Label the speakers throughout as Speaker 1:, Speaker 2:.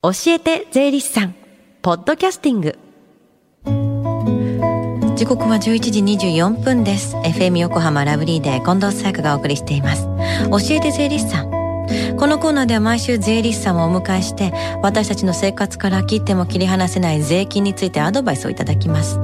Speaker 1: 教えて税理士さん。ポッドキャスティング。時刻は11時24分です。FM 横浜ラブリーで近藤紗友香がお送りしています。教えて税理士さん。このコーナーでは毎週税理士さんをお迎えして私たちの生活から切っても切り離せない税金についてアドバイスをいただきます。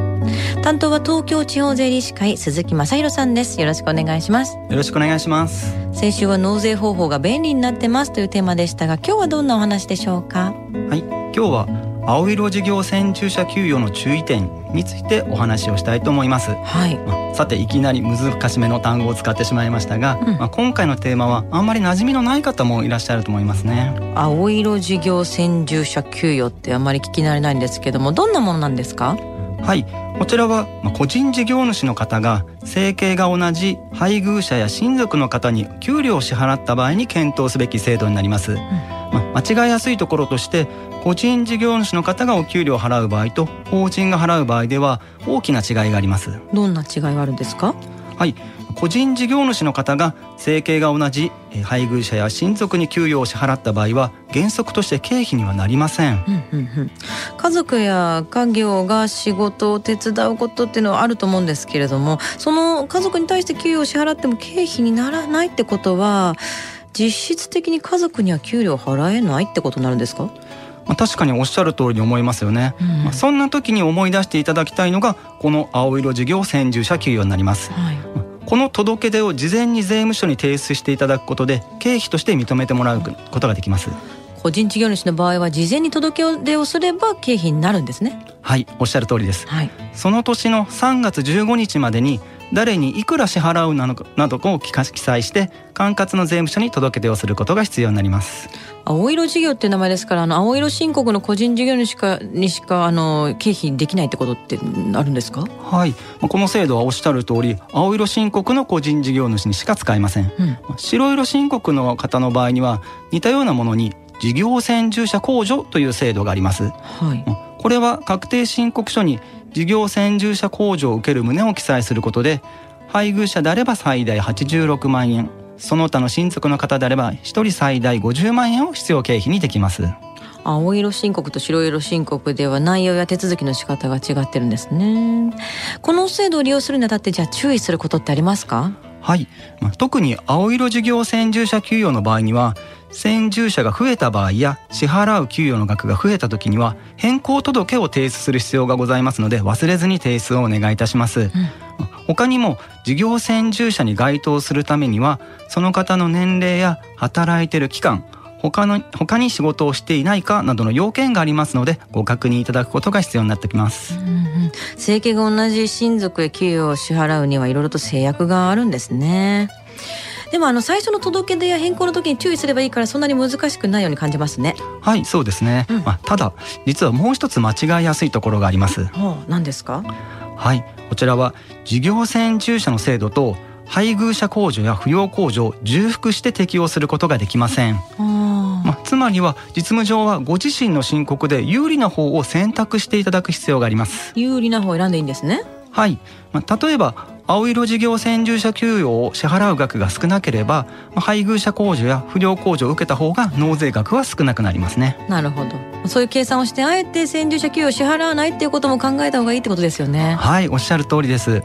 Speaker 1: 担当は東京地方税理士会鈴木正弘さんです。よろしくお願いします。
Speaker 2: よろしくお願いします。
Speaker 1: 先週は納税方法が便利になってますというテーマでしたが今日はどんなお話でしょうか？
Speaker 2: はい。今日は青色事業専従者給与の注意点についてお話をしたいと思います、
Speaker 1: はい。
Speaker 2: まあ、さていきなり難しめの単語を使ってしまいましたが、
Speaker 1: うん。
Speaker 2: まあ、今回のテーマはあんまり馴染みのない方もいらっしゃると思いますね。
Speaker 1: 青色事業専従者給与ってあまり聞き慣れないんですけどもどんなものなんですか？
Speaker 2: はい。こちらはまあ個人事業主の方が生計が同じ配偶者や親族の方に給料を支払った場合に検討すべき制度になります、まあ、間違いやすいところとして個人事業主の方がお給料を払う場合と法人が払う場合では大きな違いがあります。
Speaker 1: どんな違いがあるんですか？
Speaker 2: はい個人事業主の方が生計が同じえー配偶者や親族に給与を支払った場合は原則として経費にはなりません。
Speaker 1: うんうんうん。家族や家業が仕事を手伝うことっていうのはあると思うんですけれどもその家族に対して給与を支払っても経費にならないってことは実質的に家族には給料払えないってことになるんですか、
Speaker 2: まあ、確かにおっしゃる通りに思いますよね、まあ、そんな時に思い出していただきたいのがこの青色事業専従者給与になります。
Speaker 1: はい
Speaker 2: この届け出を事前に税務署に提出していただくことで経費として認めてもらうことができます。
Speaker 1: 個人事業主の場合は事前に届け出をすれば経費になるんですね。
Speaker 2: はいおっしゃる通りです。
Speaker 1: はい。
Speaker 2: その年の3月15日までに誰にいくら支払うなのかなどを記載して管轄の税務署に届け出をすることが必要になります。
Speaker 1: 青色事業っていう名前ですからあの青色申告の個人事業主しかにしかあの経費できないってことってあるんですか、
Speaker 2: はい。まあこの制度はおっしゃる通り青色申告の個人事業主にしか使えません。
Speaker 1: うん、
Speaker 2: 白色申告の方の場合には似たようなものに事業専従者控除という制度があります。
Speaker 1: はい。
Speaker 2: これは確定申告書に事業専従者控除を受ける旨を記載することで配偶者であれば最大86万円その他の親族の方であれば1人最大50万円を必要経費にできます。
Speaker 1: 青色申告と白色申告では内容や手続きの仕方が違ってるんですね。この制度を利用するにあたってじゃあ注意することってありますか？
Speaker 2: はい、まあ特に青色事業専従者給与の場合には専従者が増えた場合や支払う給与の額が増えた時には変更届を提出する必要がございますので忘れずに提出をお願いいたします、他にも事業専従者に該当するためにはその方の年齢や働いている期間他の他に仕事をしていないかなどの要件がありますのでご確認いただくことが必要になってきます。
Speaker 1: うんうん。生計が同じ親族へ給与を支払うにはいろいろと制約があるんですねでもあの最初の届け出や変更の時に注意すればいいからそんなに難しくないように感じますね。
Speaker 2: はいそうですね、
Speaker 1: うん。
Speaker 2: まあ、ただ実はもう一つ間違いやすいところがあります。
Speaker 1: はあ何ですか？
Speaker 2: はい、こちらは事業専従者の制度と配偶者控除や扶養控除を重複して適用することができません、
Speaker 1: あ
Speaker 2: まあ、つまりは実務上はご自身の申告で有利な方を選択していただく必要があります。
Speaker 1: 有利な方を選んでいいんですね。
Speaker 2: はい、まあ、例えば青色事業専従者給与を支払う額が少なければまあ配偶者控除や扶養控除を受けた方が納税額は少なくなりますね。
Speaker 1: なるほど。そういう計算をしてあえて専従者給与を支払わないっていうことも考えた方がいいってことですよね。
Speaker 2: はいおっしゃる通りです。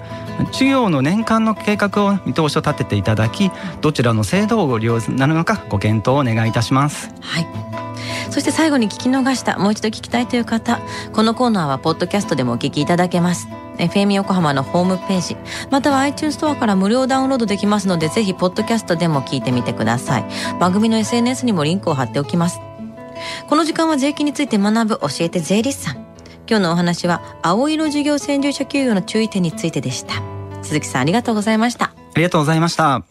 Speaker 2: 事業の年間の計画を見通しを立てていただきどちらの制度をご利用になるのかご検討をお願いいたします。
Speaker 1: はい。そして最後に聞き逃したもう一度聞きたいという方このコーナーはポッドキャストでもお聞きいただけます FM 横浜のホームページまたは iTunes ストアから無料ダウンロードできますのでぜひポッドキャストでも聞いてみてください。番組の SNS にもリンクを貼っておきます。この時間は税金について学ぶ教えて税理士さん。今日のお話は青色事業専従者給与の注意点についてでした。鈴木さんありがとうございました。
Speaker 2: ありがとうございました。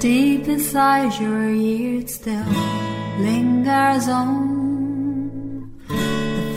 Speaker 3: Deep inside your ears still lingers on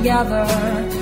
Speaker 3: Together.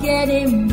Speaker 3: get him.